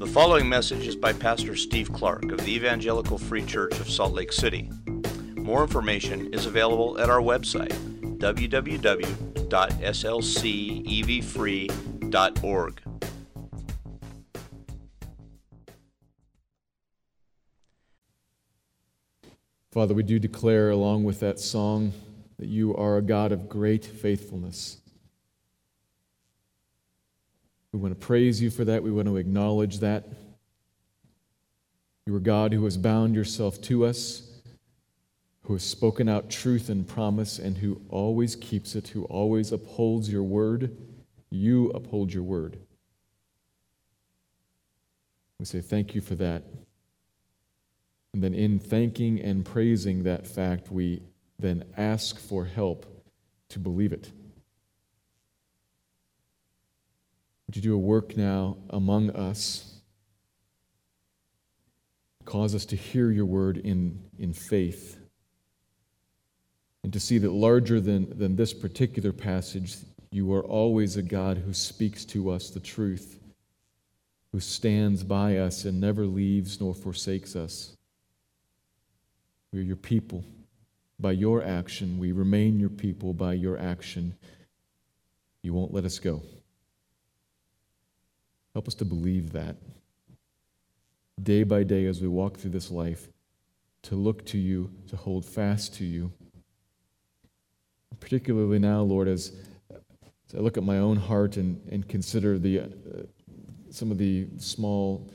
The following message is by Pastor Steve Clark of the Evangelical Free Church of Salt Lake City. More information is available at our website, www.slcevfree.org. Father, we do declare, along with that song, that you are a God of great faithfulness. We want to praise you for that. We want to acknowledge that. You are God who has bound yourself to us, who has spoken out truth and promise, and who always keeps it, who always upholds your word. You uphold your word. We say thank you for that. And then, in thanking and praising that fact, we then ask for help to believe it. Would you do a work now among us? Cause us to hear your word in, in faith and to see that larger than, than this particular passage, you are always a God who speaks to us the truth, who stands by us and never leaves nor forsakes us. We are your people. By your action, we remain your people. By your action, you won't let us go. Help us to believe that day by day as we walk through this life, to look to you, to hold fast to you. Particularly now, Lord, as, as I look at my own heart and, and consider the, uh, some of the small,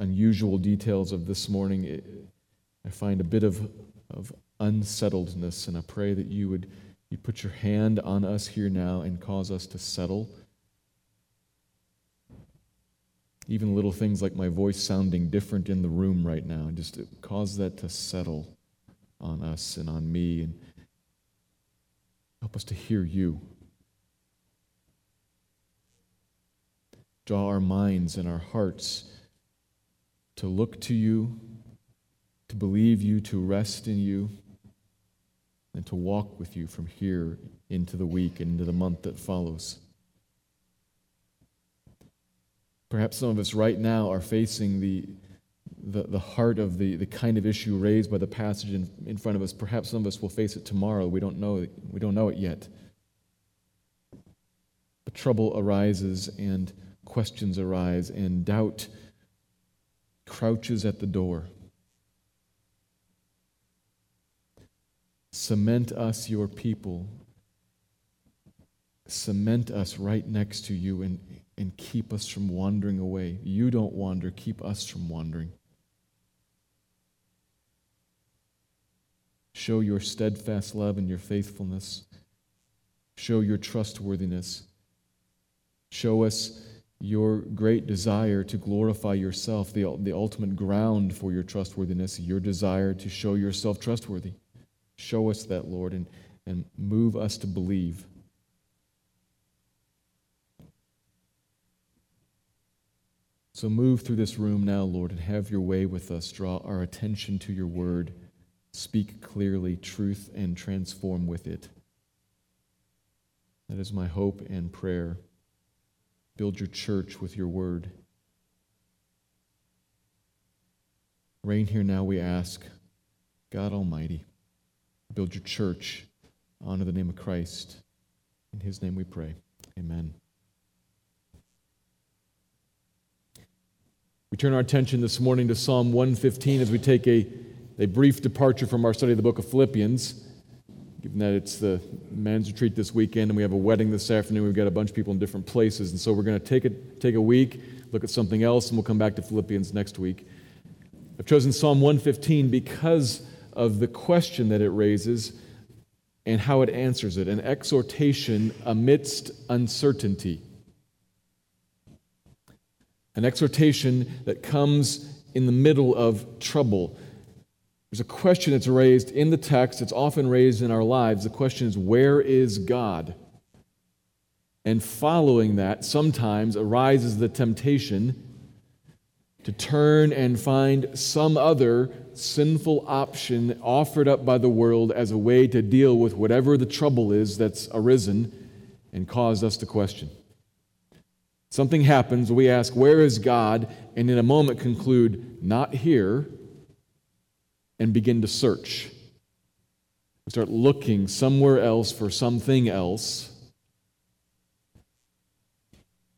unusual details of this morning, it, I find a bit of, of unsettledness, and I pray that you would you put your hand on us here now and cause us to settle. Even little things like my voice sounding different in the room right now, just cause that to settle on us and on me and help us to hear you. Draw our minds and our hearts to look to you to believe you, to rest in you, and to walk with you from here into the week and into the month that follows. Perhaps some of us right now are facing the, the, the heart of the, the kind of issue raised by the passage in, in front of us. Perhaps some of us will face it tomorrow. We don't know, we don't know it yet. But trouble arises and questions arise and doubt crouches at the door. Cement us, your people. Cement us right next to you and, and keep us from wandering away. You don't wander, keep us from wandering. Show your steadfast love and your faithfulness. Show your trustworthiness. Show us your great desire to glorify yourself, the, the ultimate ground for your trustworthiness, your desire to show yourself trustworthy. Show us that, Lord, and, and move us to believe. So move through this room now, Lord, and have your way with us. Draw our attention to your word. Speak clearly truth and transform with it. That is my hope and prayer. Build your church with your word. Reign here now, we ask, God Almighty. Build your church. Honor the name of Christ. In his name we pray. Amen. We turn our attention this morning to Psalm 115 as we take a, a brief departure from our study of the book of Philippians. Given that it's the men's retreat this weekend and we have a wedding this afternoon, we've got a bunch of people in different places. And so we're going to take a, take a week, look at something else, and we'll come back to Philippians next week. I've chosen Psalm 115 because of the question that it raises and how it answers it an exhortation amidst uncertainty. An exhortation that comes in the middle of trouble. There's a question that's raised in the text, it's often raised in our lives. The question is, where is God? And following that, sometimes arises the temptation to turn and find some other sinful option offered up by the world as a way to deal with whatever the trouble is that's arisen and caused us to question. Something happens, we ask, Where is God? And in a moment conclude, Not here, and begin to search. We start looking somewhere else for something else.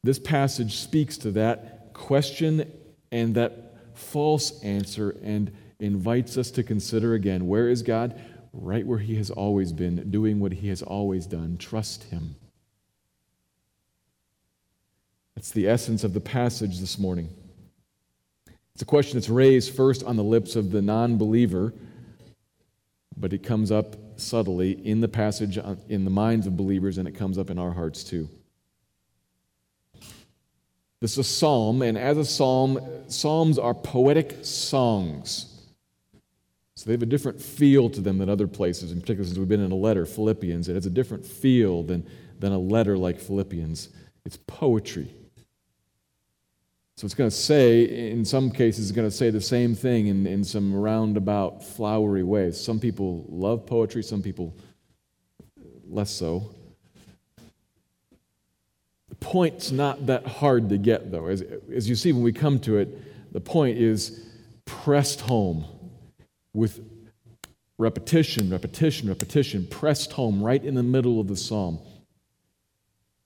This passage speaks to that question and that false answer and invites us to consider again where is God? Right where He has always been, doing what He has always done. Trust Him. That's the essence of the passage this morning. It's a question that's raised first on the lips of the non believer, but it comes up subtly in the passage in the minds of believers, and it comes up in our hearts too. This is a psalm, and as a psalm, psalms are poetic songs. So they have a different feel to them than other places, in particular since we've been in a letter, Philippians. It has a different feel than, than a letter like Philippians. It's poetry. So it's going to say, in some cases, it's going to say the same thing in, in some roundabout, flowery ways. Some people love poetry, some people less so. The point's not that hard to get, though. As, as you see when we come to it, the point is pressed home with repetition, repetition, repetition, pressed home right in the middle of the psalm.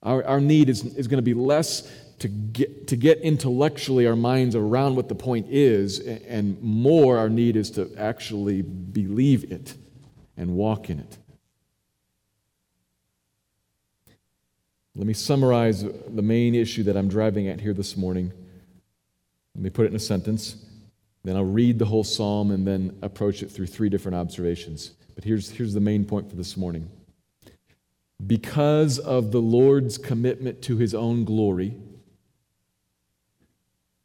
Our, our need is, is going to be less to get, to get intellectually our minds around what the point is, and more our need is to actually believe it and walk in it. Let me summarize the main issue that I'm driving at here this morning. Let me put it in a sentence. Then I'll read the whole psalm and then approach it through three different observations. But here's, here's the main point for this morning. Because of the Lord's commitment to his own glory,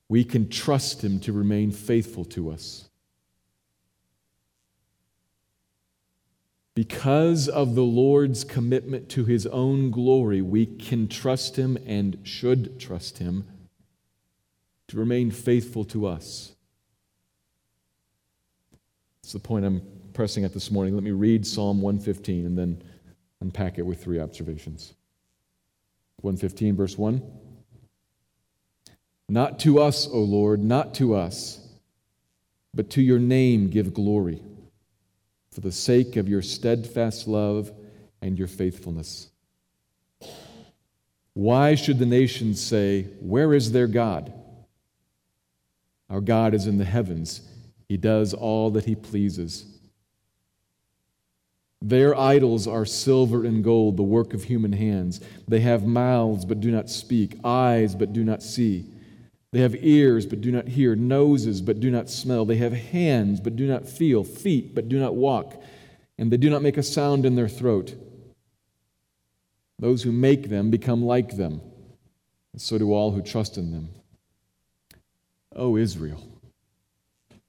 we can trust Him to remain faithful to us. Because of the Lord's commitment to His own glory, we can trust Him and should trust Him to remain faithful to us. That's the point I'm pressing at this morning. Let me read Psalm 115 and then unpack it with three observations. 115, verse 1. Not to us, O Lord, not to us, but to your name give glory, for the sake of your steadfast love and your faithfulness. Why should the nations say, Where is their God? Our God is in the heavens, He does all that He pleases. Their idols are silver and gold, the work of human hands. They have mouths, but do not speak, eyes, but do not see they have ears, but do not hear, noses, but do not smell. They have hands, but do not feel, feet, but do not walk, and they do not make a sound in their throat. Those who make them become like them, and so do all who trust in them. O Israel,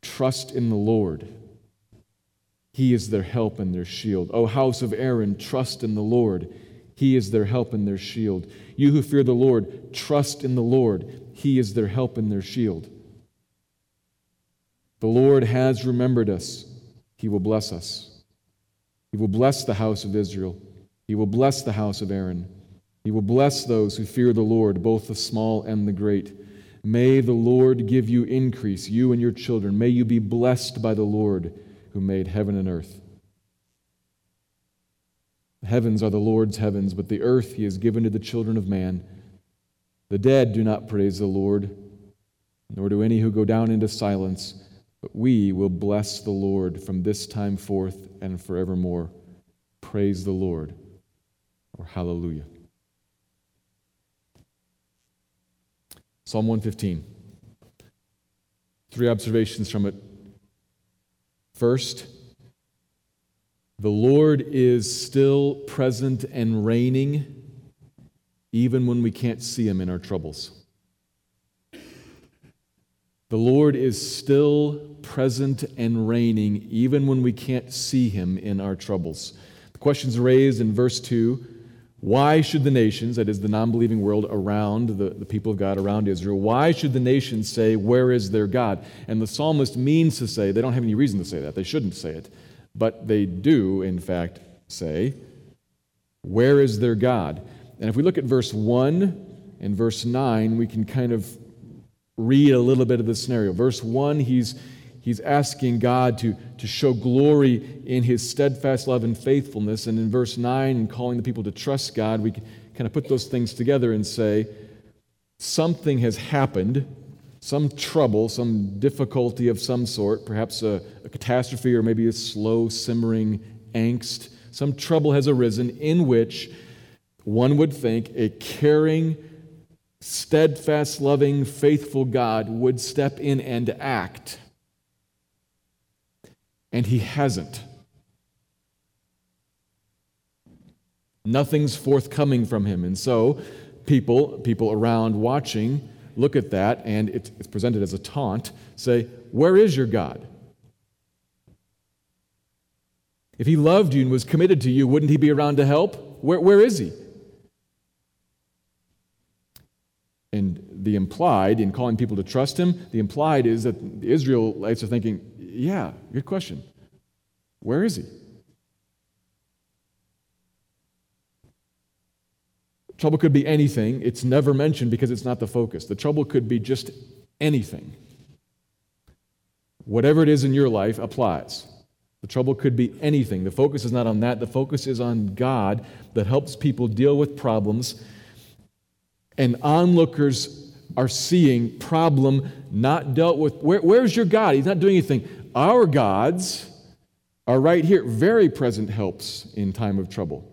trust in the Lord. He is their help and their shield. O house of Aaron, trust in the Lord. He is their help and their shield. You who fear the Lord, trust in the Lord. He is their help and their shield. The Lord has remembered us. He will bless us. He will bless the house of Israel. He will bless the house of Aaron. He will bless those who fear the Lord, both the small and the great. May the Lord give you increase, you and your children. May you be blessed by the Lord who made heaven and earth. The heavens are the Lord's heavens, but the earth he has given to the children of man. The dead do not praise the Lord, nor do any who go down into silence, but we will bless the Lord from this time forth and forevermore. Praise the Lord, or hallelujah. Psalm 115. Three observations from it. First, the Lord is still present and reigning even when we can't see him in our troubles. The Lord is still present and reigning even when we can't see him in our troubles. The question's raised in verse 2 why should the nations, that is the non believing world around the, the people of God, around Israel, why should the nations say, Where is their God? And the psalmist means to say, they don't have any reason to say that, they shouldn't say it. But they do, in fact, say, Where is their God? And if we look at verse 1, and verse 9, we can kind of read a little bit of the scenario. Verse 1, he's, he's asking God to, to show glory in his steadfast love and faithfulness. And in verse 9, and calling the people to trust God, we kind of put those things together and say, something has happened, some trouble, some difficulty of some sort, perhaps a, a catastrophe or maybe a slow simmering angst. Some trouble has arisen in which one would think a caring, steadfast, loving, faithful God would step in and act. And he hasn't. Nothing's forthcoming from him. And so, people, people around watching, look at that, and it's, presented as a taunt, say, Where is your God? If he loved you and was committed to you, wouldn't he be around to help? Where, where is he? And the implied, in calling people to trust him, the implied is that the Israelites are thinking, yeah, good question. Where is he? Trouble could be anything. It's never mentioned because it's not the focus. The trouble could be just anything. Whatever it is in your life applies. The trouble could be anything. The focus is not on that. The focus is on God that helps people deal with problems and onlookers are seeing problem not dealt with. Where, where's your God? He's not doing anything. Our gods are right here, very present helps in time of trouble.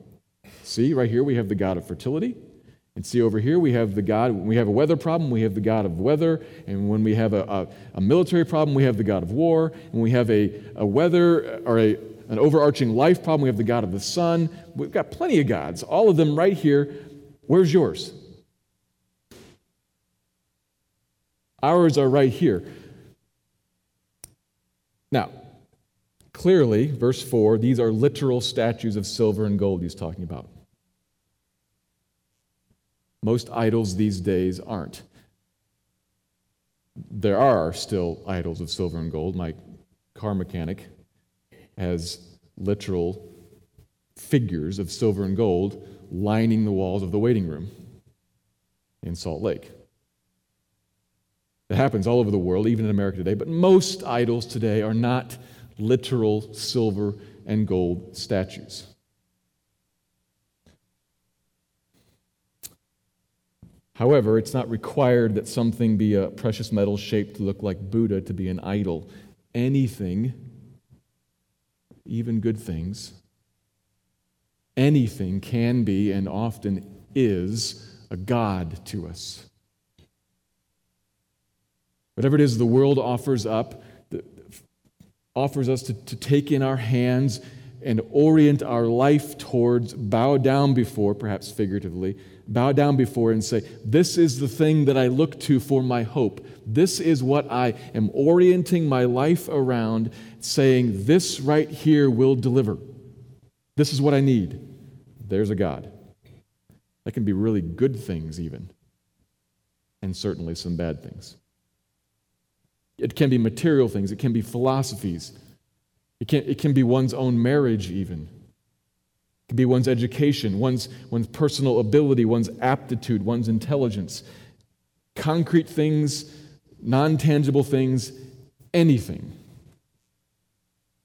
See, right here we have the God of fertility. And see over here, we have the God, when we have a weather problem, we have the God of weather. And when we have a, a, a military problem, we have the God of war. When we have a, a weather or a, an overarching life problem, we have the God of the sun. We've got plenty of gods, all of them right here. Where's yours? Ours are right here. Now, clearly, verse 4, these are literal statues of silver and gold he's talking about. Most idols these days aren't. There are still idols of silver and gold. My car mechanic has literal figures of silver and gold lining the walls of the waiting room in Salt Lake. It happens all over the world, even in America today, but most idols today are not literal silver and gold statues. However, it's not required that something be a precious metal shaped to look like Buddha to be an idol. Anything, even good things, anything can be and often is a God to us. Whatever it is the world offers up, offers us to, to take in our hands and orient our life towards, bow down before, perhaps figuratively, bow down before and say, This is the thing that I look to for my hope. This is what I am orienting my life around, saying, This right here will deliver. This is what I need. There's a God. That can be really good things, even, and certainly some bad things. It can be material things, it can be philosophies, it can, it can be one's own marriage, even. It can be one's education, one's, one's personal ability, one's aptitude, one's intelligence. Concrete things, non tangible things, anything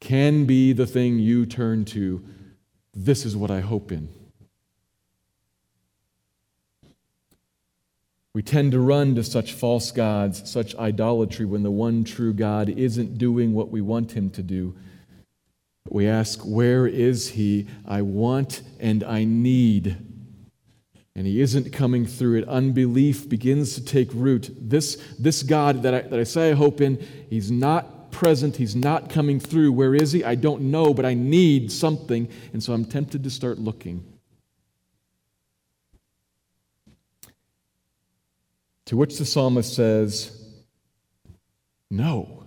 can be the thing you turn to. This is what I hope in. We tend to run to such false gods, such idolatry, when the one true God isn't doing what we want him to do. We ask, Where is he? I want and I need. And he isn't coming through it. Unbelief begins to take root. This, this God that I, that I say I hope in, he's not present. He's not coming through. Where is he? I don't know, but I need something. And so I'm tempted to start looking. To which the psalmist says, No.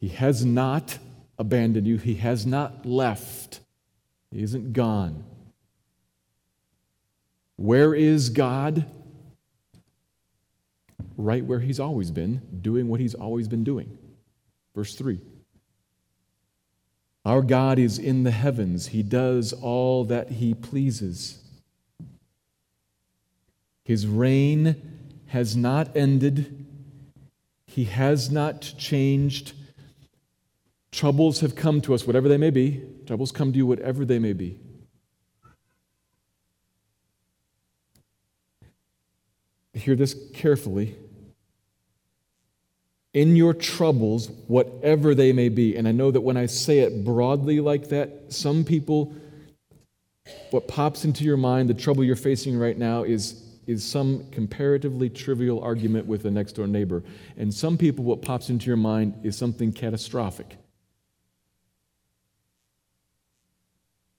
He has not abandoned you, He has not left, He isn't gone. Where is God? Right where He's always been, doing what He's always been doing. Verse 3. Our God is in the heavens. He does all that He pleases. His reign has not ended, He has not changed. Troubles have come to us, whatever they may be. Troubles come to you, whatever they may be. Hear this carefully. In your troubles, whatever they may be, and I know that when I say it broadly like that, some people, what pops into your mind, the trouble you're facing right now, is, is some comparatively trivial argument with a next door neighbor. And some people, what pops into your mind is something catastrophic.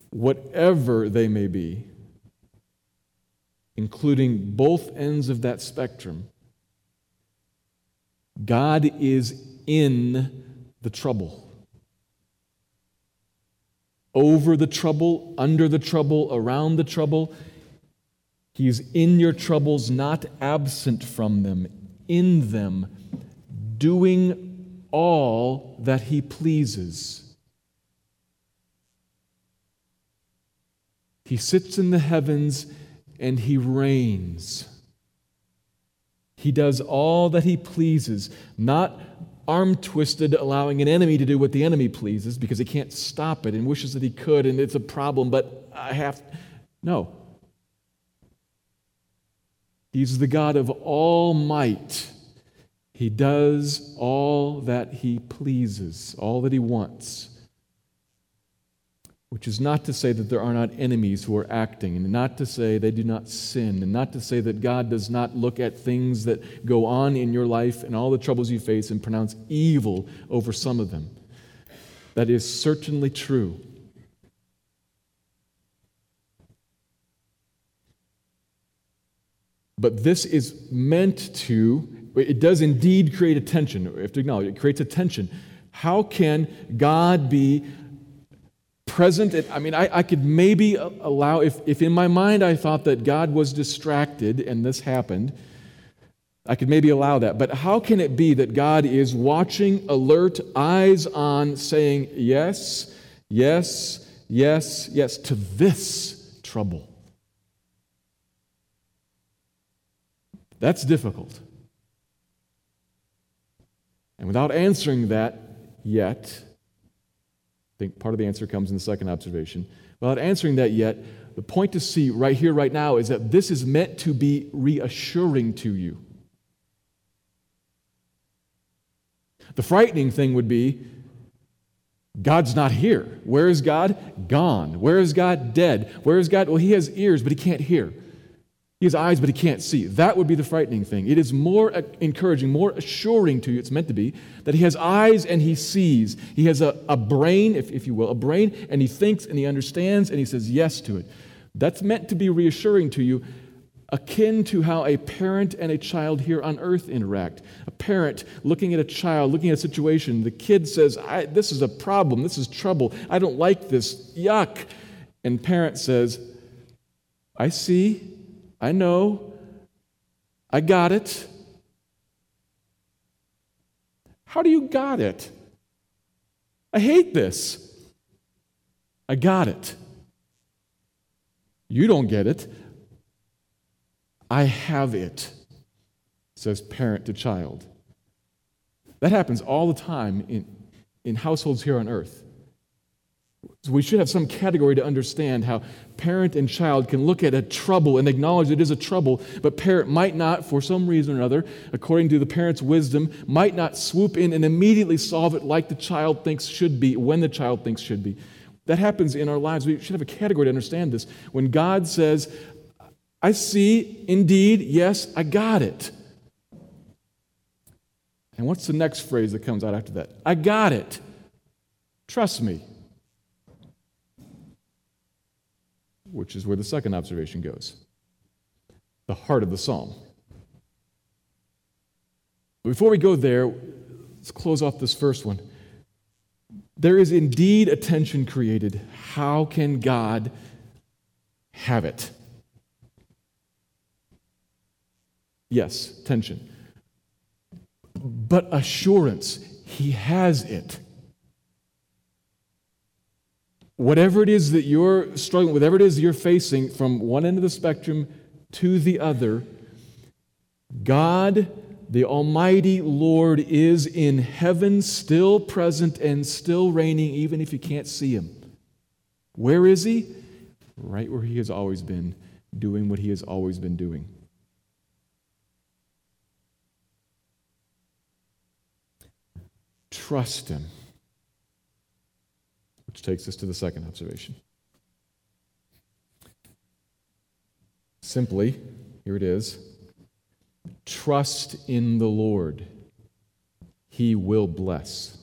Whatever they may be, including both ends of that spectrum, God is in the trouble. Over the trouble, under the trouble, around the trouble. He's in your troubles, not absent from them, in them, doing all that He pleases. He sits in the heavens and he reigns. He does all that he pleases, not arm twisted, allowing an enemy to do what the enemy pleases because he can't stop it and wishes that he could, and it's a problem, but I have. No. He's the God of all might. He does all that he pleases, all that he wants which is not to say that there are not enemies who are acting, and not to say they do not sin, and not to say that God does not look at things that go on in your life and all the troubles you face and pronounce evil over some of them. That is certainly true. But this is meant to, it does indeed create a tension. We have to acknowledge it creates a tension. How can God be present. I mean, I, I could maybe allow, if, if in my mind I thought that God was distracted and this happened, I could maybe allow that. But how can it be that God is watching, alert, eyes on, saying yes, yes, yes, yes to this trouble? That's difficult. And without answering that yet, I think part of the answer comes in the second observation. Without answering that yet, the point to see right here, right now, is that this is meant to be reassuring to you. The frightening thing would be God's not here. Where is God? Gone. Where is God? Dead. Where is God? Well, he has ears, but he can't hear. He has eyes, but he can't see. That would be the frightening thing. It is more encouraging, more assuring to you, it's meant to be, that he has eyes and he sees. He has a, a brain, if, if you will, a brain, and he thinks and he understands and he says yes to it. That's meant to be reassuring to you, akin to how a parent and a child here on earth interact. A parent looking at a child, looking at a situation, the kid says, This is a problem, this is trouble, I don't like this, yuck. And parent says, I see, I know. I got it. How do you got it? I hate this. I got it. You don't get it. I have it, says parent to child. That happens all the time in, in households here on earth. So we should have some category to understand how parent and child can look at a trouble and acknowledge it is a trouble, but parent might not, for some reason or another, according to the parent's wisdom, might not swoop in and immediately solve it like the child thinks should be, when the child thinks should be. That happens in our lives. We should have a category to understand this. When God says, I see, indeed, yes, I got it. And what's the next phrase that comes out after that? I got it. Trust me. Which is where the second observation goes the heart of the psalm. Before we go there, let's close off this first one. There is indeed a tension created. How can God have it? Yes, tension. But assurance, He has it. Whatever it is that you're struggling, whatever it is you're facing from one end of the spectrum to the other, God, the Almighty Lord, is in heaven, still present and still reigning, even if you can't see him. Where is he? Right where he has always been, doing what he has always been doing. Trust him. Which takes us to the second observation. Simply, here it is trust in the Lord, he will bless.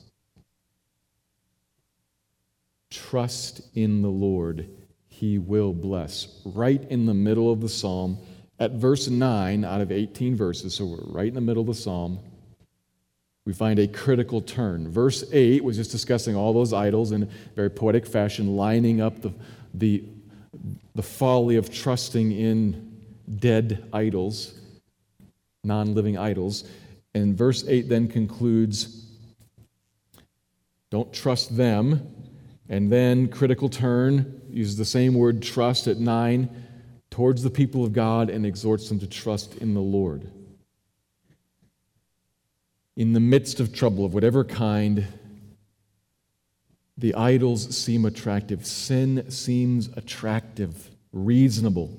Trust in the Lord, he will bless. Right in the middle of the psalm, at verse 9 out of 18 verses, so we're right in the middle of the psalm, we find a critical turn. Verse 8 was just discussing all those idols in very poetic fashion, lining up the, the, the folly of trusting in dead idols non living idols. And verse 8 then concludes don't trust them. And then, critical turn, uses the same word trust at 9 towards the people of God and exhorts them to trust in the Lord. In the midst of trouble of whatever kind, the idols seem attractive. Sin seems attractive, reasonable.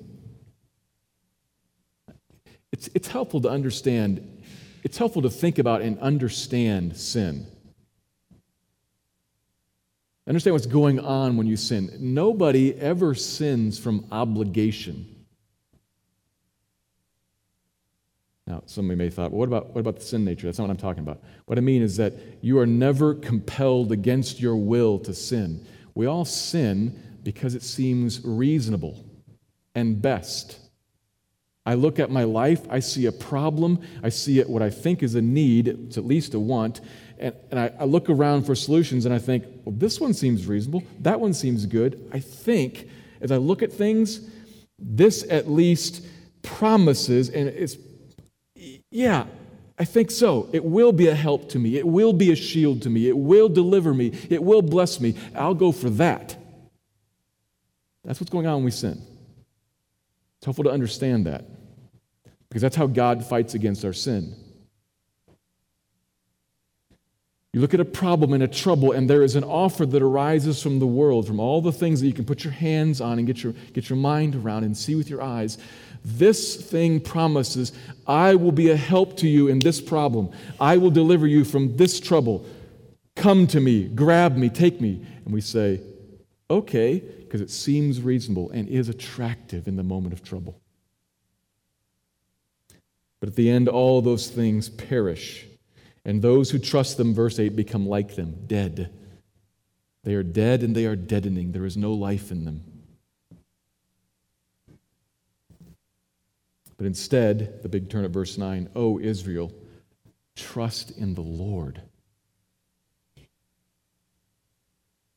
It's, it's helpful to understand, it's helpful to think about and understand sin. Understand what's going on when you sin. Nobody ever sins from obligation. Now, somebody may have thought, well, what about, what about the sin nature? That's not what I'm talking about. What I mean is that you are never compelled against your will to sin. We all sin because it seems reasonable and best. I look at my life, I see a problem, I see it what I think is a need, it's at least a want, and, and I, I look around for solutions and I think, well, this one seems reasonable, that one seems good. I think as I look at things, this at least promises, and it's, yeah, I think so. It will be a help to me. It will be a shield to me. It will deliver me. It will bless me. I'll go for that. That's what's going on when we sin. It's helpful to understand that because that's how God fights against our sin. You look at a problem and a trouble, and there is an offer that arises from the world, from all the things that you can put your hands on and get your, get your mind around and see with your eyes. This thing promises, I will be a help to you in this problem. I will deliver you from this trouble. Come to me, grab me, take me. And we say, okay, because it seems reasonable and is attractive in the moment of trouble. But at the end, all those things perish. And those who trust them, verse 8, become like them, dead. They are dead and they are deadening. There is no life in them. But instead, the big turn at verse 9, O Israel, trust in the Lord.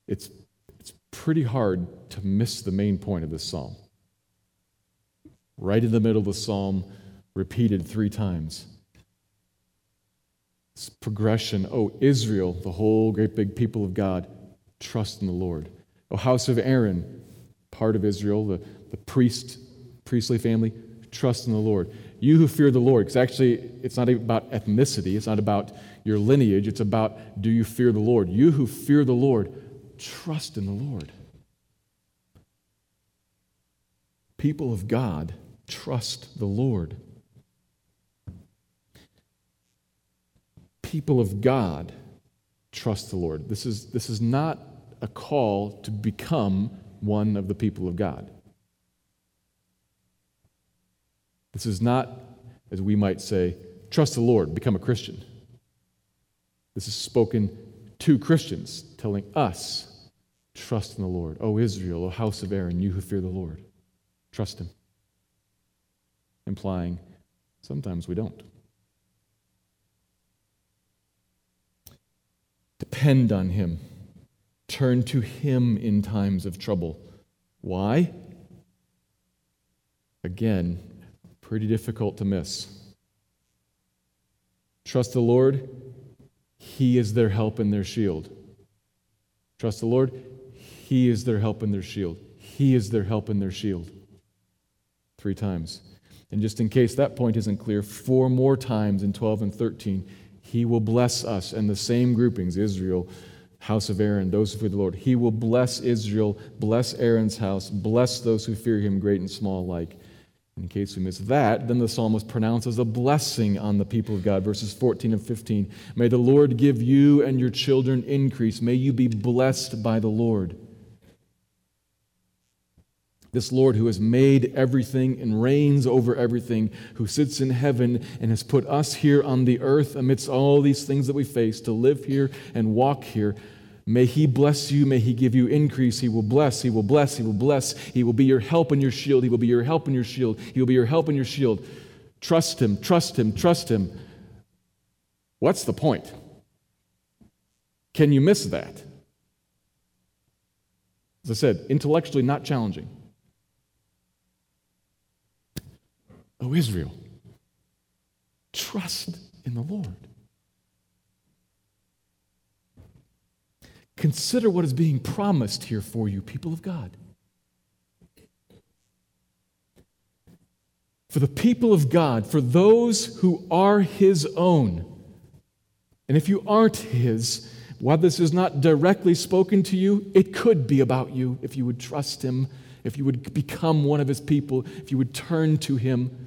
It's pretty hard to miss the main point of this psalm. Right in the middle of the psalm, repeated three times. This progression, oh, Israel, the whole great big people of God, trust in the Lord. Oh, house of Aaron, part of Israel, the, the priest, priestly family, trust in the Lord. You who fear the Lord, because actually it's not about ethnicity, it's not about your lineage, it's about do you fear the Lord? You who fear the Lord, trust in the Lord. People of God, trust the Lord. People of God, trust the Lord. This is, this is not a call to become one of the people of God. This is not, as we might say, trust the Lord, become a Christian. This is spoken to Christians, telling us, trust in the Lord. O Israel, O house of Aaron, you who fear the Lord, trust Him. Implying sometimes we don't. Depend on Him. Turn to Him in times of trouble. Why? Again, pretty difficult to miss. Trust the Lord, He is their help and their shield. Trust the Lord, He is their help and their shield. He is their help and their shield. Three times. And just in case that point isn't clear, four more times in 12 and 13, he will bless us and the same groupings Israel, house of Aaron, those who fear the Lord. He will bless Israel, bless Aaron's house, bless those who fear him, great and small alike. In case we miss that, then the psalmist pronounces a blessing on the people of God, verses 14 and 15. May the Lord give you and your children increase. May you be blessed by the Lord. This Lord who has made everything and reigns over everything, who sits in heaven and has put us here on the earth amidst all these things that we face to live here and walk here. May He bless you. May He give you increase. He will bless. He will bless. He will bless. He will be your help and your shield. He will be your help and your shield. He will be your help and your shield. Trust Him, trust Him, trust Him. What's the point? Can you miss that? As I said, intellectually not challenging. O Israel, trust in the Lord. Consider what is being promised here for you, people of God. For the people of God, for those who are His own, and if you aren't His, while this is not directly spoken to you, it could be about you if you would trust Him, if you would become one of His people, if you would turn to Him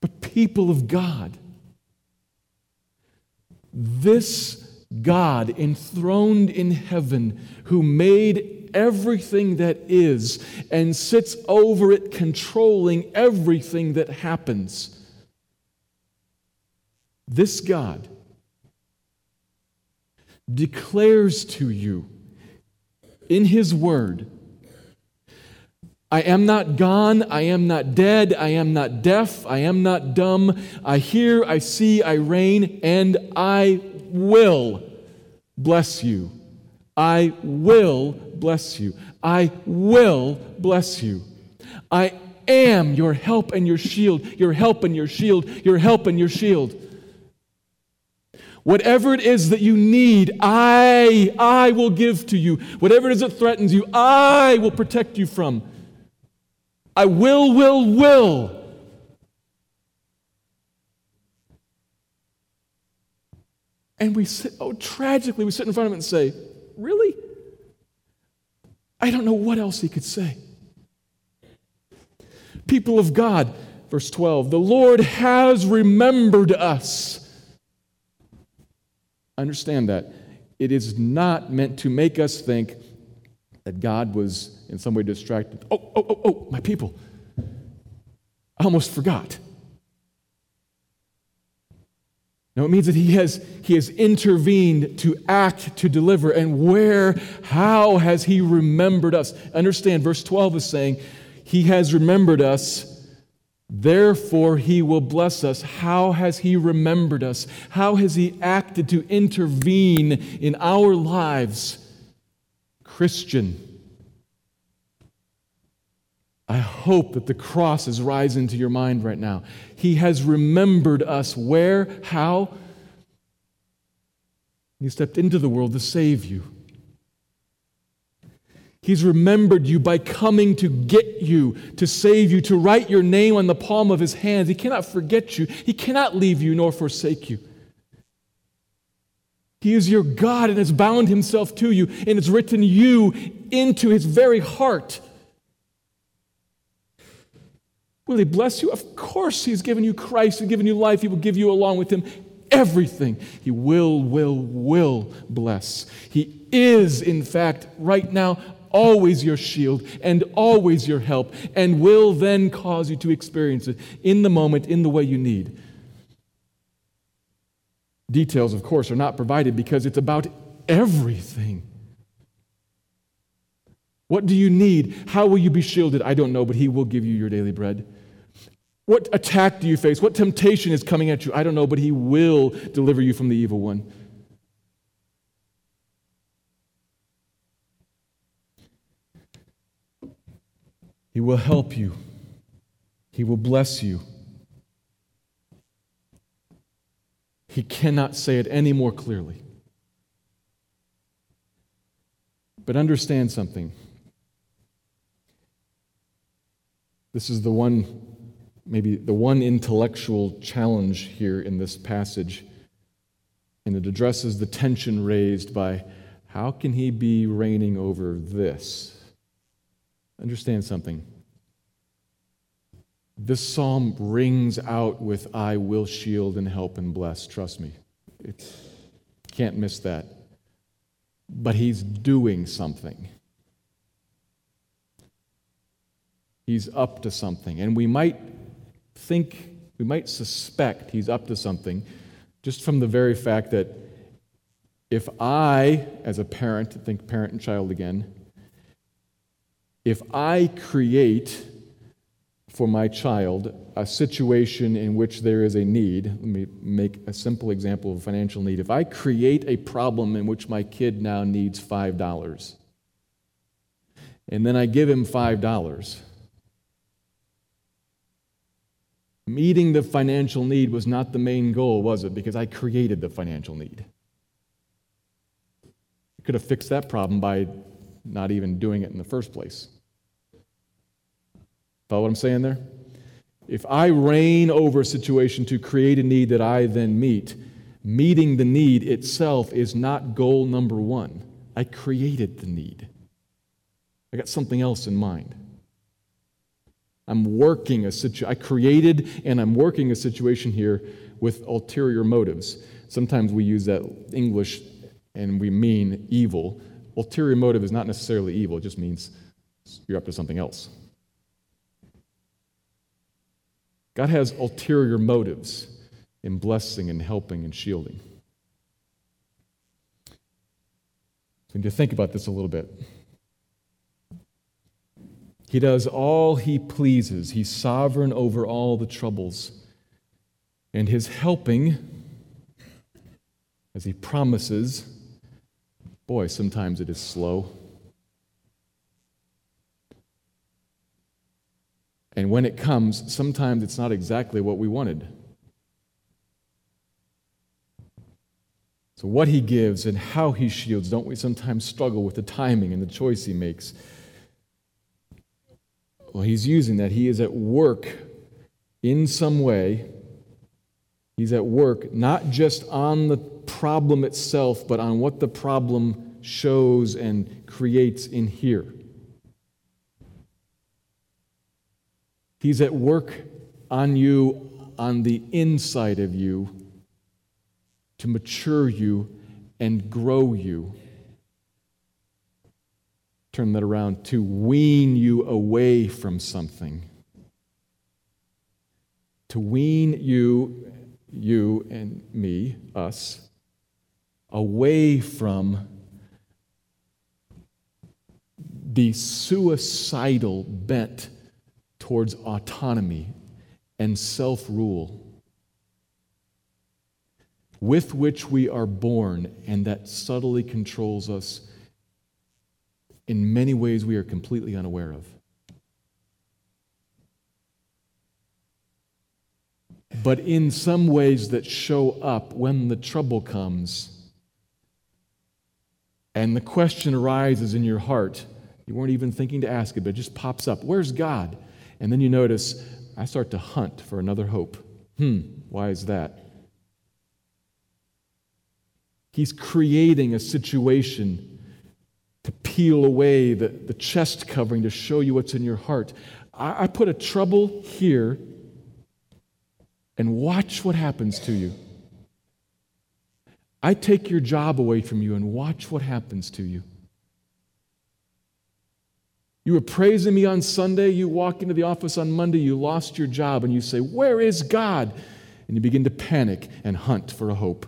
but people of God. This God enthroned in heaven, who made everything that is and sits over it, controlling everything that happens. This God declares to you in His Word I am not gone. I am not dead. I am not deaf. I am not dumb. I hear, I see, I reign, and I will bless you. I will bless you. I will bless you. I am your help and your shield, your help and your shield, your help and your shield. Whatever it is that you need, I, I will give to you. Whatever it is that threatens you, I will protect you from. I will, will, will. And we sit, oh, tragically, we sit in front of it and say, Really? I don't know what else he could say. People of God, verse 12, the Lord has remembered us. Understand that. It is not meant to make us think that God was in some way distracted. Oh, oh, oh, oh, my people. I almost forgot. No, it means that he has, he has intervened to act, to deliver. And where, how has he remembered us? Understand, verse 12 is saying, He has remembered us, therefore he will bless us. How has he remembered us? How has he acted to intervene in our lives? Christian, I hope that the cross is rising to your mind right now. He has remembered us where, how? He stepped into the world to save you. He's remembered you by coming to get you, to save you, to write your name on the palm of his hands. He cannot forget you, he cannot leave you nor forsake you. He is your God and has bound himself to you and has written you into his very heart. Will He bless you? Of course, He's given you Christ and given you life. He will give you along with Him everything. He will, will, will bless. He is, in fact, right now, always your shield and always your help, and will then cause you to experience it in the moment, in the way you need. Details, of course, are not provided because it's about everything. What do you need? How will you be shielded? I don't know, but He will give you your daily bread. What attack do you face? What temptation is coming at you? I don't know, but He will deliver you from the evil one. He will help you, He will bless you. He cannot say it any more clearly. But understand something. This is the one maybe the one intellectual challenge here in this passage, and it addresses the tension raised by how can he be reigning over this? Understand something. This psalm rings out with I will shield and help and bless. Trust me. It, can't miss that. But he's doing something. He's up to something. And we might think, we might suspect he's up to something just from the very fact that if I, as a parent, think parent and child again, if I create for my child a situation in which there is a need, let me make a simple example of a financial need. If I create a problem in which my kid now needs $5, and then I give him $5, meeting the financial need was not the main goal, was it? Because I created the financial need. I could have fixed that problem by not even doing it in the first place. Follow what I'm saying there? If I reign over a situation to create a need that I then meet, meeting the need itself is not goal number one. I created the need. I got something else in mind. I'm working a situation. I created and I'm working a situation here with ulterior motives. Sometimes we use that English and we mean evil. Ulterior motive is not necessarily evil, it just means you're up to something else. God has ulterior motives in blessing and helping and shielding. We need to think about this a little bit. He does all he pleases. He's sovereign over all the troubles. And his helping, as he promises, boy, sometimes it is slow. And when it comes, sometimes it's not exactly what we wanted. So, what he gives and how he shields, don't we sometimes struggle with the timing and the choice he makes? Well, he's using that. He is at work in some way. He's at work not just on the problem itself, but on what the problem shows and creates in here. He's at work on you, on the inside of you, to mature you and grow you. Turn that around to wean you away from something. To wean you, you and me, us, away from the suicidal bent towards autonomy and self rule with which we are born and that subtly controls us in many ways we are completely unaware of. But in some ways that show up when the trouble comes and the question arises in your heart. You weren't even thinking to ask it, but it just pops up. Where's God? And then you notice, I start to hunt for another hope. Hmm, why is that? He's creating a situation to peel away the, the chest covering to show you what's in your heart. I, I put a trouble here and watch what happens to you. I take your job away from you and watch what happens to you. You were praising me on Sunday, you walk into the office on Monday, you lost your job, and you say, Where is God? And you begin to panic and hunt for a hope.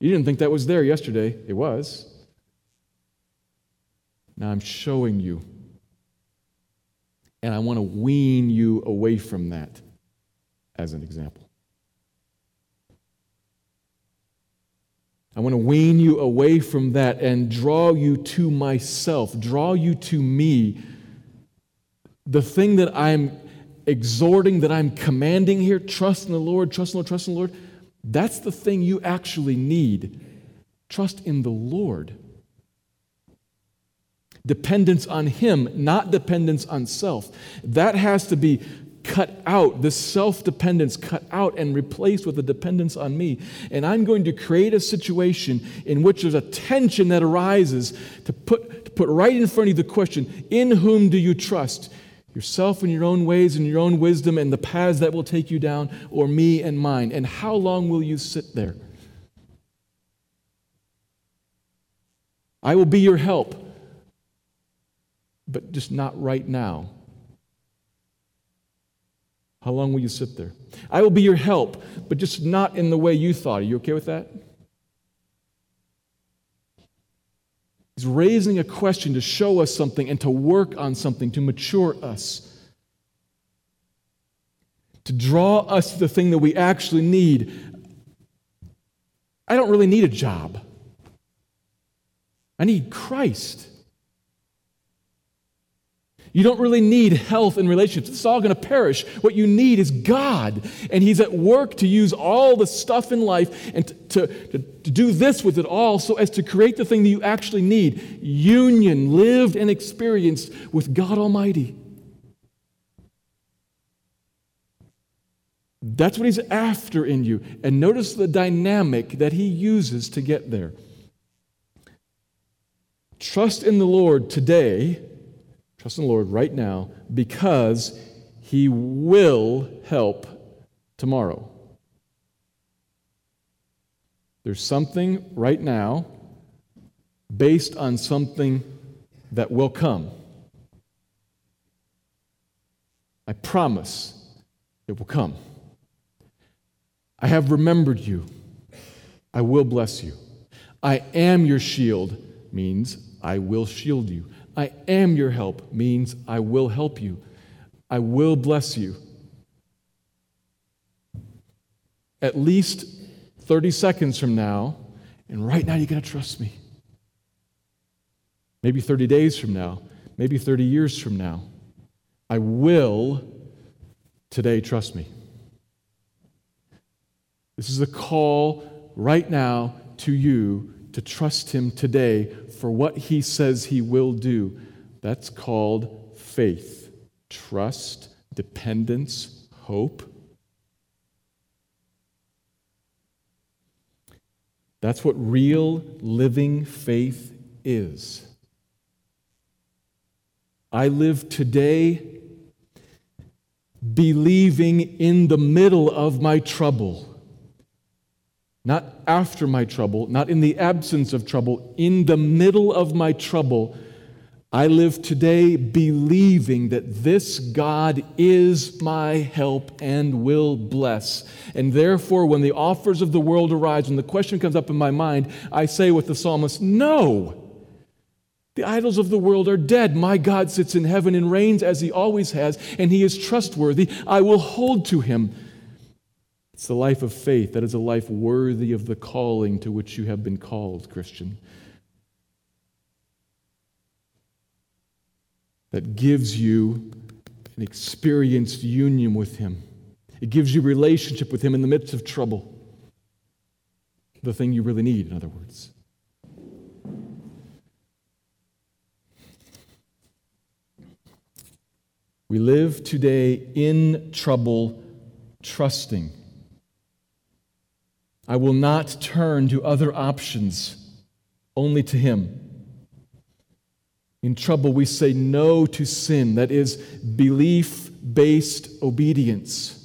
You didn't think that was there yesterday. It was. Now I'm showing you. And I want to wean you away from that as an example. I want to wean you away from that and draw you to myself, draw you to me. The thing that I'm exhorting, that I'm commanding here, trust in the Lord, trust in the Lord, trust in the Lord, that's the thing you actually need. Trust in the Lord. Dependence on Him, not dependence on self. That has to be cut out, this self dependence cut out and replaced with a dependence on me. And I'm going to create a situation in which there's a tension that arises to put, to put right in front of you the question In whom do you trust? Yourself and your own ways and your own wisdom and the paths that will take you down, or me and mine? And how long will you sit there? I will be your help, but just not right now. How long will you sit there? I will be your help, but just not in the way you thought. Are you okay with that? He's raising a question to show us something and to work on something, to mature us, to draw us to the thing that we actually need. I don't really need a job, I need Christ. You don't really need health and relationships. It's all going to perish. What you need is God. And He's at work to use all the stuff in life and to, to, to, do this with it all so as to create the thing that you actually need union, lived and experienced with God Almighty. That's what He's after in you. And notice the dynamic that He uses to get there. Trust in the Lord today Trust in the Lord right now because He will help tomorrow. There's something right now based on something that will come. I promise it will come. I have remembered you. I will bless you. I am your shield means I will shield you. I am your help means I will help you. I will bless you. At least 30 seconds from now, and right now you got to trust me. Maybe 30 days from now, maybe 30 years from now. I will today trust me. This is a call right now to you to trust Him today for what He says He will do. That's called faith, trust, dependence, hope. That's what real living faith is. I live today believing in the middle of my trouble not after my trouble, not in the absence of trouble, in the middle of my trouble, I live today believing that this God is my help and will bless. And therefore, when the offers of the world arise, when the question comes up in my mind, I say with the psalmist, No! The idols of the world are dead. My God sits in heaven and reigns as he always has, and he is trustworthy. I will hold to him. It's the life of faith. That is a life worthy of the calling to which you have been called, Christian. That gives you an experienced union with Him. It gives you relationship with Him in the midst of trouble. The thing you really need, in other words. We live today in trouble, trusting I will not turn to other options, only to Him. In trouble, we say no to sin, that is, belief based obedience.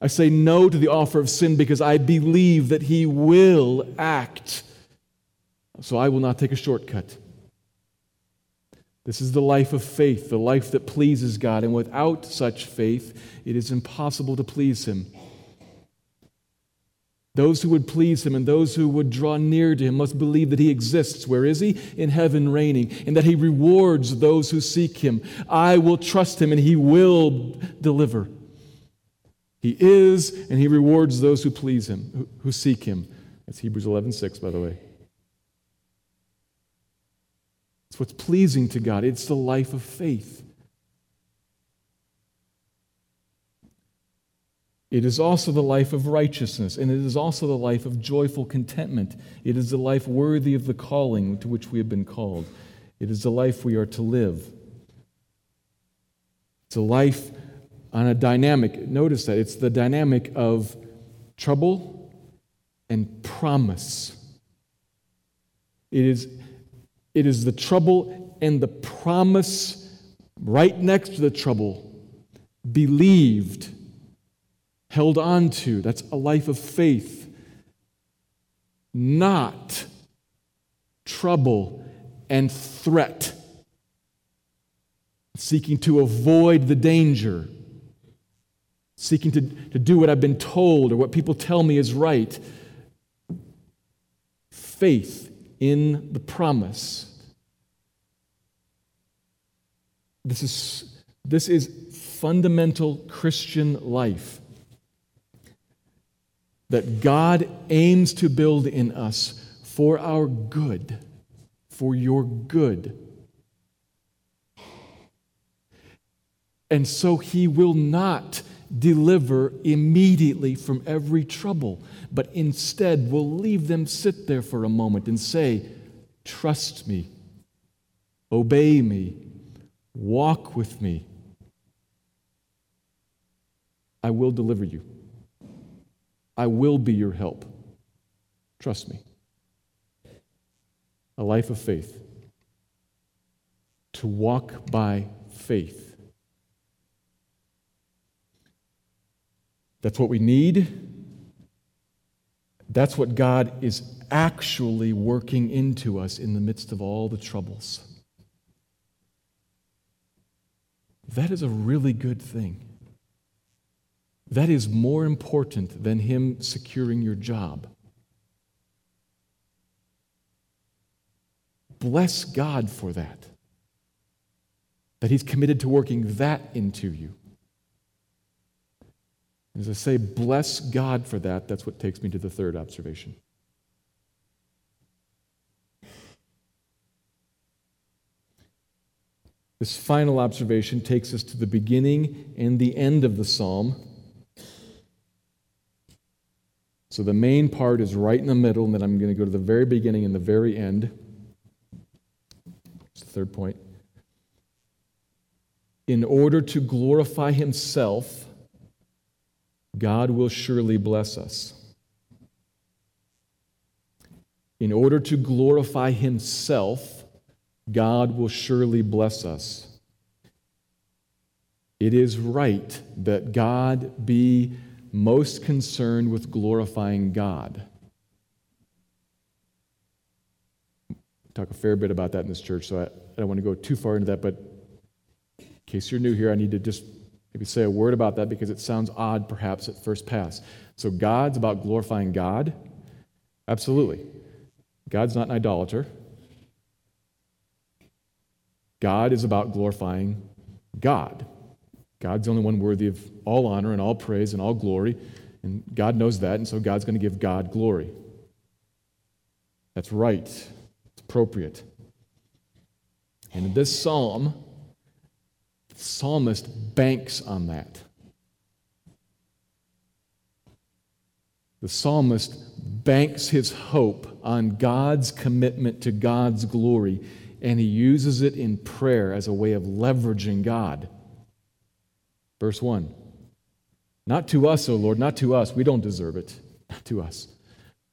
I say no to the offer of sin because I believe that He will act. So I will not take a shortcut. This is the life of faith, the life that pleases God. And without such faith, it is impossible to please Him. Those who would please him and those who would draw near to him must believe that he exists. Where is he? In heaven reigning, and that he rewards those who seek him. I will trust him and he will deliver. He is, and he rewards those who please him, who, seek him. That's Hebrews 11 6, by the way. It's what's pleasing to God, it's the life of faith. It is also the life of righteousness, and it is also the life of joyful contentment. It is the life worthy of the calling to which we have been called. It is the life we are to live. It's a life on a dynamic. Notice that it's the dynamic of trouble and promise. It is, it is the trouble and the promise right next to the trouble, believed, held on to. That's a life of faith. Not trouble and threat, seeking to avoid the danger, seeking to, to do what I've been told or what people tell me is right. Faith in the promise. This is, this is fundamental Christian life that God aims to build in us for our good, for your good. And so he will not deliver immediately from every trouble, but instead will leave them sit there for a moment and say, Trust me, obey me, walk with me. I will deliver you. I will be your help. Trust me. A life of faith. To walk by faith That's what we need. That's what God is actually working into us in the midst of all the troubles. That is a really good thing. That is more important than Him securing your job. Bless God for that. That He's committed to working that into you. As I say, bless God for that, that's what takes me to the third observation. This final observation takes us to the beginning and the end of the psalm. So the main part is right in the middle, and then I'm going to go to the very beginning and the very end. That's the third point. In order to glorify himself, God will surely bless us. In order to glorify Himself, God will surely bless us. It is right that God be most concerned with glorifying God. talk a fair bit about that in this church, so I, I don't want to go too far into that, but in case you're new here, I need to just Maybe say a word about that because it sounds odd perhaps at first pass. So, God's about glorifying God? Absolutely. God's not an idolater. God is about glorifying God. God's the only one worthy of all honor and all praise and all glory. And God knows that, and so God's going to give God glory. That's right, it's appropriate. And in this psalm, the psalmist banks on that. The psalmist banks his hope on God's commitment to God's glory, and he uses it in prayer as a way of leveraging God. Verse 1 Not to us, O Lord, not to us, we don't deserve it, not to us,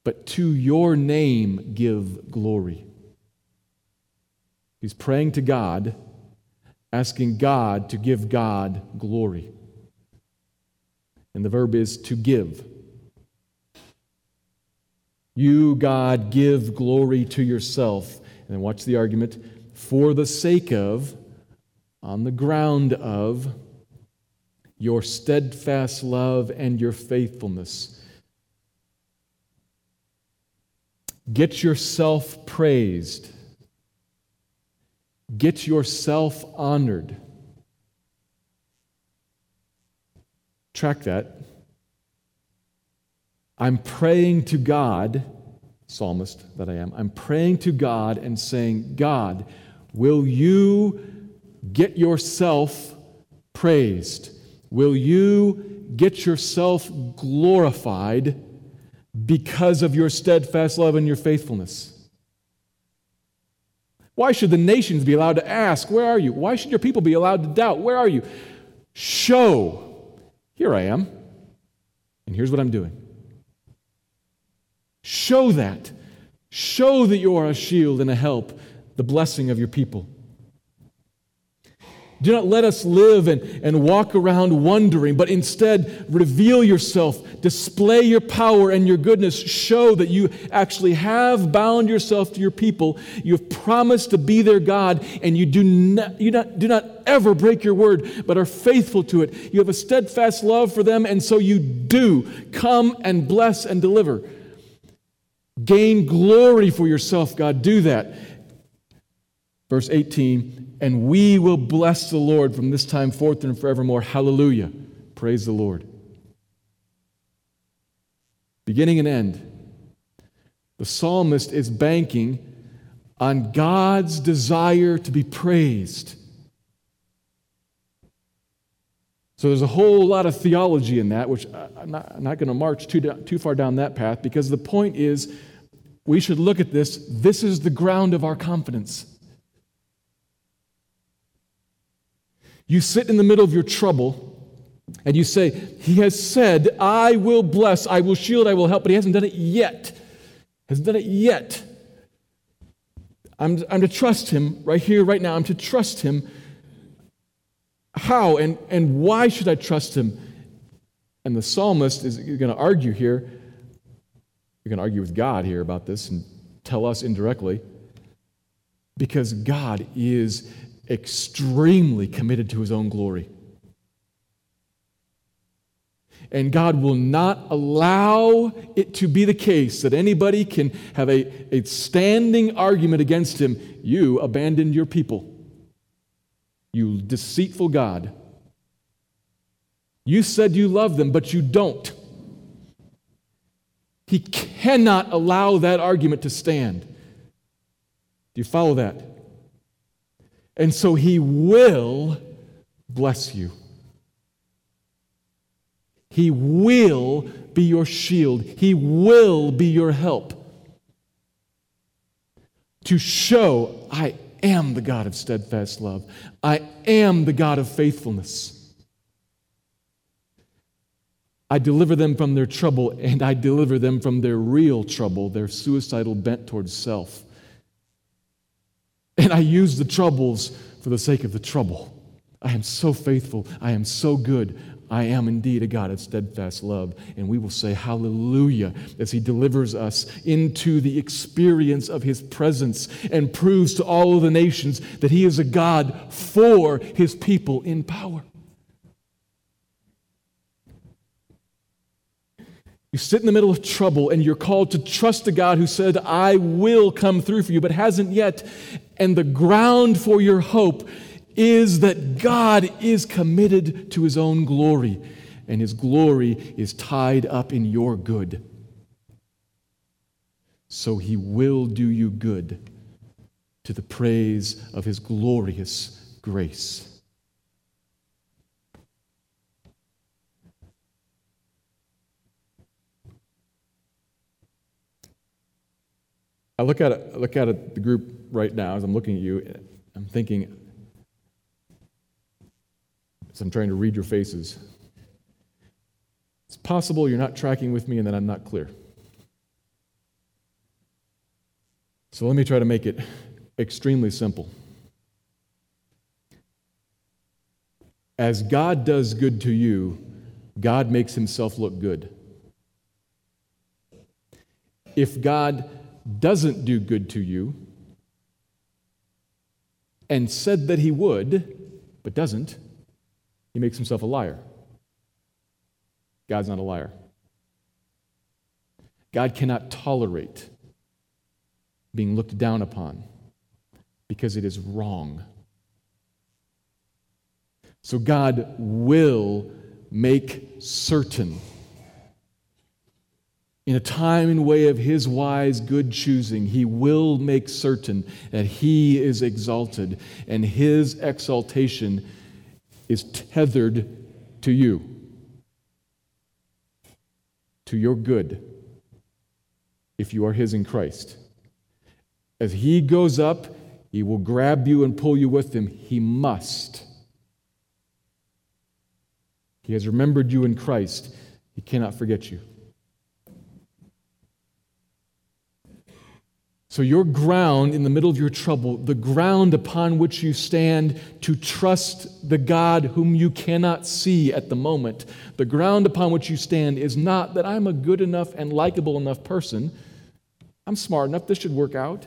but to your name give glory. He's praying to God asking God to give God glory. And the verb is to give. You, God, give glory to yourself. And then watch the argument for the sake of, on the ground of, your steadfast love and your faithfulness. Get yourself praised Get yourself honored. Track that. I'm praying to God, psalmist that I am, I'm praying to God and saying, God, will you get yourself praised? Will you get yourself glorified because of your steadfast love and your faithfulness? Why should the nations be allowed to ask, Where are you? Why should your people be allowed to doubt, Where are you? Show, here I am, and here's what I'm doing. Show that. Show that you are a shield and a help, the blessing of your people. Do not let us live and, and walk around wondering, but instead reveal yourself, display your power and your goodness, show that you actually have bound yourself to your people. You have promised to be their God, and you do not, you not, do not ever break your word, but are faithful to it. You have a steadfast love for them, and so you do come and bless and deliver. Gain glory for yourself, God. Do that. Verse 18 and we will bless the Lord from this time forth and forevermore. Hallelujah. Praise the Lord. Beginning and end. The psalmist is banking on God's desire to be praised. So there's a whole lot of theology in that, which I'm not, not going to march too, too far down that path because the point is we should look at this. This is the ground of our confidence. You sit in the middle of your trouble and you say, He has said, I will bless, I will shield, I will help, but He hasn't done it yet. Hasn't done it yet. I'm, I'm to trust Him right here, right now. I'm to trust Him. How and, and why should I trust Him? And the psalmist is going to argue here. You're going to argue with God here about this and tell us indirectly. Because God is extremely committed to his own glory. And God will not allow it to be the case that anybody can have a, a standing argument against him. You abandoned your people. You deceitful God. You said you love them, but you don't. He cannot allow that argument to stand. Do you follow that? And so he will bless you. He will be your shield. He will be your help. To show, I am the God of steadfast love. I am the God of faithfulness. I deliver them from their trouble, and I deliver them from their real trouble, their suicidal bent towards self. And I use the troubles for the sake of the trouble. I am so faithful. I am so good. I am indeed a God of steadfast love. And we will say hallelujah as He delivers us into the experience of His presence and proves to all of the nations that He is a God for His people in power. You sit in the middle of trouble and you're called to trust a God who said, I will come through for you, but hasn't yet. And the ground for your hope is that God is committed to his own glory, and his glory is tied up in your good. So he will do you good to the praise of his glorious grace. I look at it, look at it, the group right now as I'm looking at you. I'm thinking, as I'm trying to read your faces, it's possible you're not tracking with me and that I'm not clear. So let me try to make it extremely simple. As God does good to you, God makes himself look good. If God doesn't do good to you and said that he would, but doesn't, he makes himself a liar. God's not a liar. God cannot tolerate being looked down upon because it is wrong. So God will make certain in a time and way of his wise, good choosing, he will make certain that he is exalted and his exaltation is tethered to you, to your good, if you are his in Christ. As he goes up, he will grab you and pull you with him. He must. He has remembered you in Christ. He cannot forget you. So, your ground in the middle of your trouble, the ground upon which you stand to trust the God whom you cannot see at the moment, the ground upon which you stand is not that I'm a good enough and likable enough person. I'm smart enough, this should work out.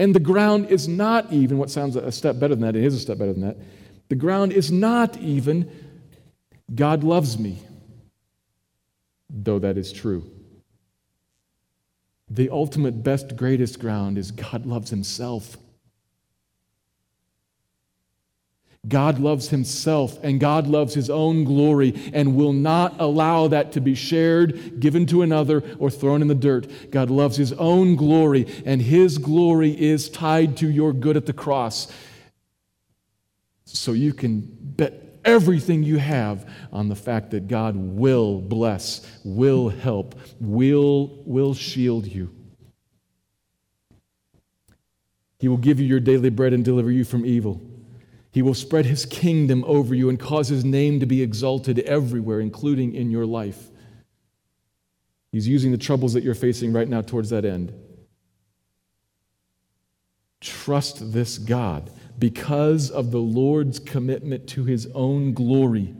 And the ground is not even, what sounds a step better than that, it is a step better than that. The ground is not even, God loves me, though that is true. The ultimate, best, greatest ground is God loves Himself. God loves Himself and God loves His own glory and will not allow that to be shared, given to another, or thrown in the dirt. God loves His own glory and His glory is tied to your good at the cross. So you can bet everything you have on the fact that God will bless, will help, will, will shield you. He will give you your daily bread and deliver you from evil. He will spread his kingdom over you and cause his name to be exalted everywhere, including in your life. He's using the troubles that you're facing right now towards that end. Trust this God because of the Lord's commitment to his own glory,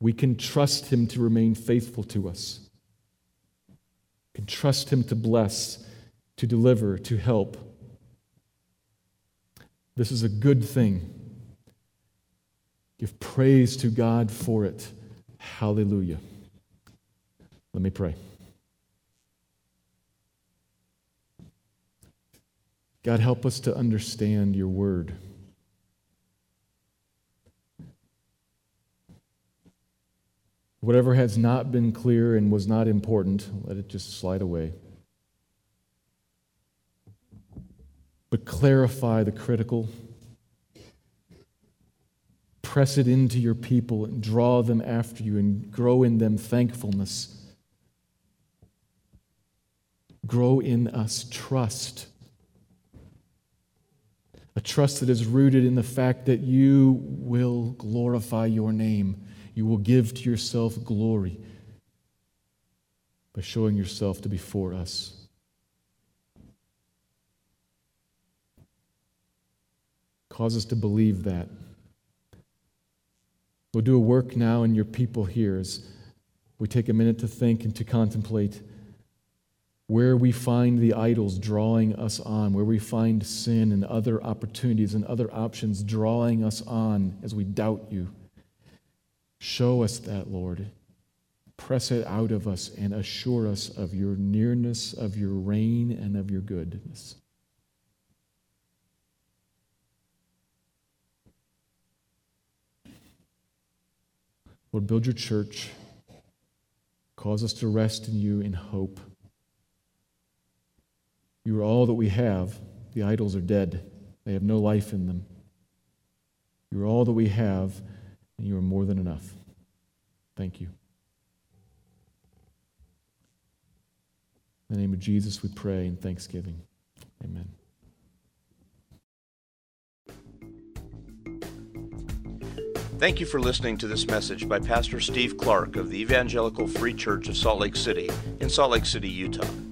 we can trust him to remain faithful to us. We can trust him to bless, to deliver, to help. This is a good thing. Give praise to God for it. Hallelujah. Let me pray. God, help us to understand your word. Whatever has not been clear and was not important, let it just slide away. But clarify the critical. Press it into your people and draw them after you and grow in them thankfulness. Grow in us trust a trust that is rooted in the fact that you will glorify your name. You will give to yourself glory by showing yourself to be for us. Cause us to believe that. We'll do a work now in your people here as we take a minute to think and to contemplate where we find the idols drawing us on, where we find sin and other opportunities and other options drawing us on as we doubt you. Show us that, Lord. Press it out of us and assure us of your nearness, of your reign, and of your goodness. Lord, build your church. Cause us to rest in you in hope. You are all that we have. The idols are dead, they have no life in them. You are all that we have, and you are more than enough. Thank you. In the name of Jesus, we pray in thanksgiving. Amen. Thank you for listening to this message by Pastor Steve Clark of the Evangelical Free Church of Salt Lake City in Salt Lake City, Utah.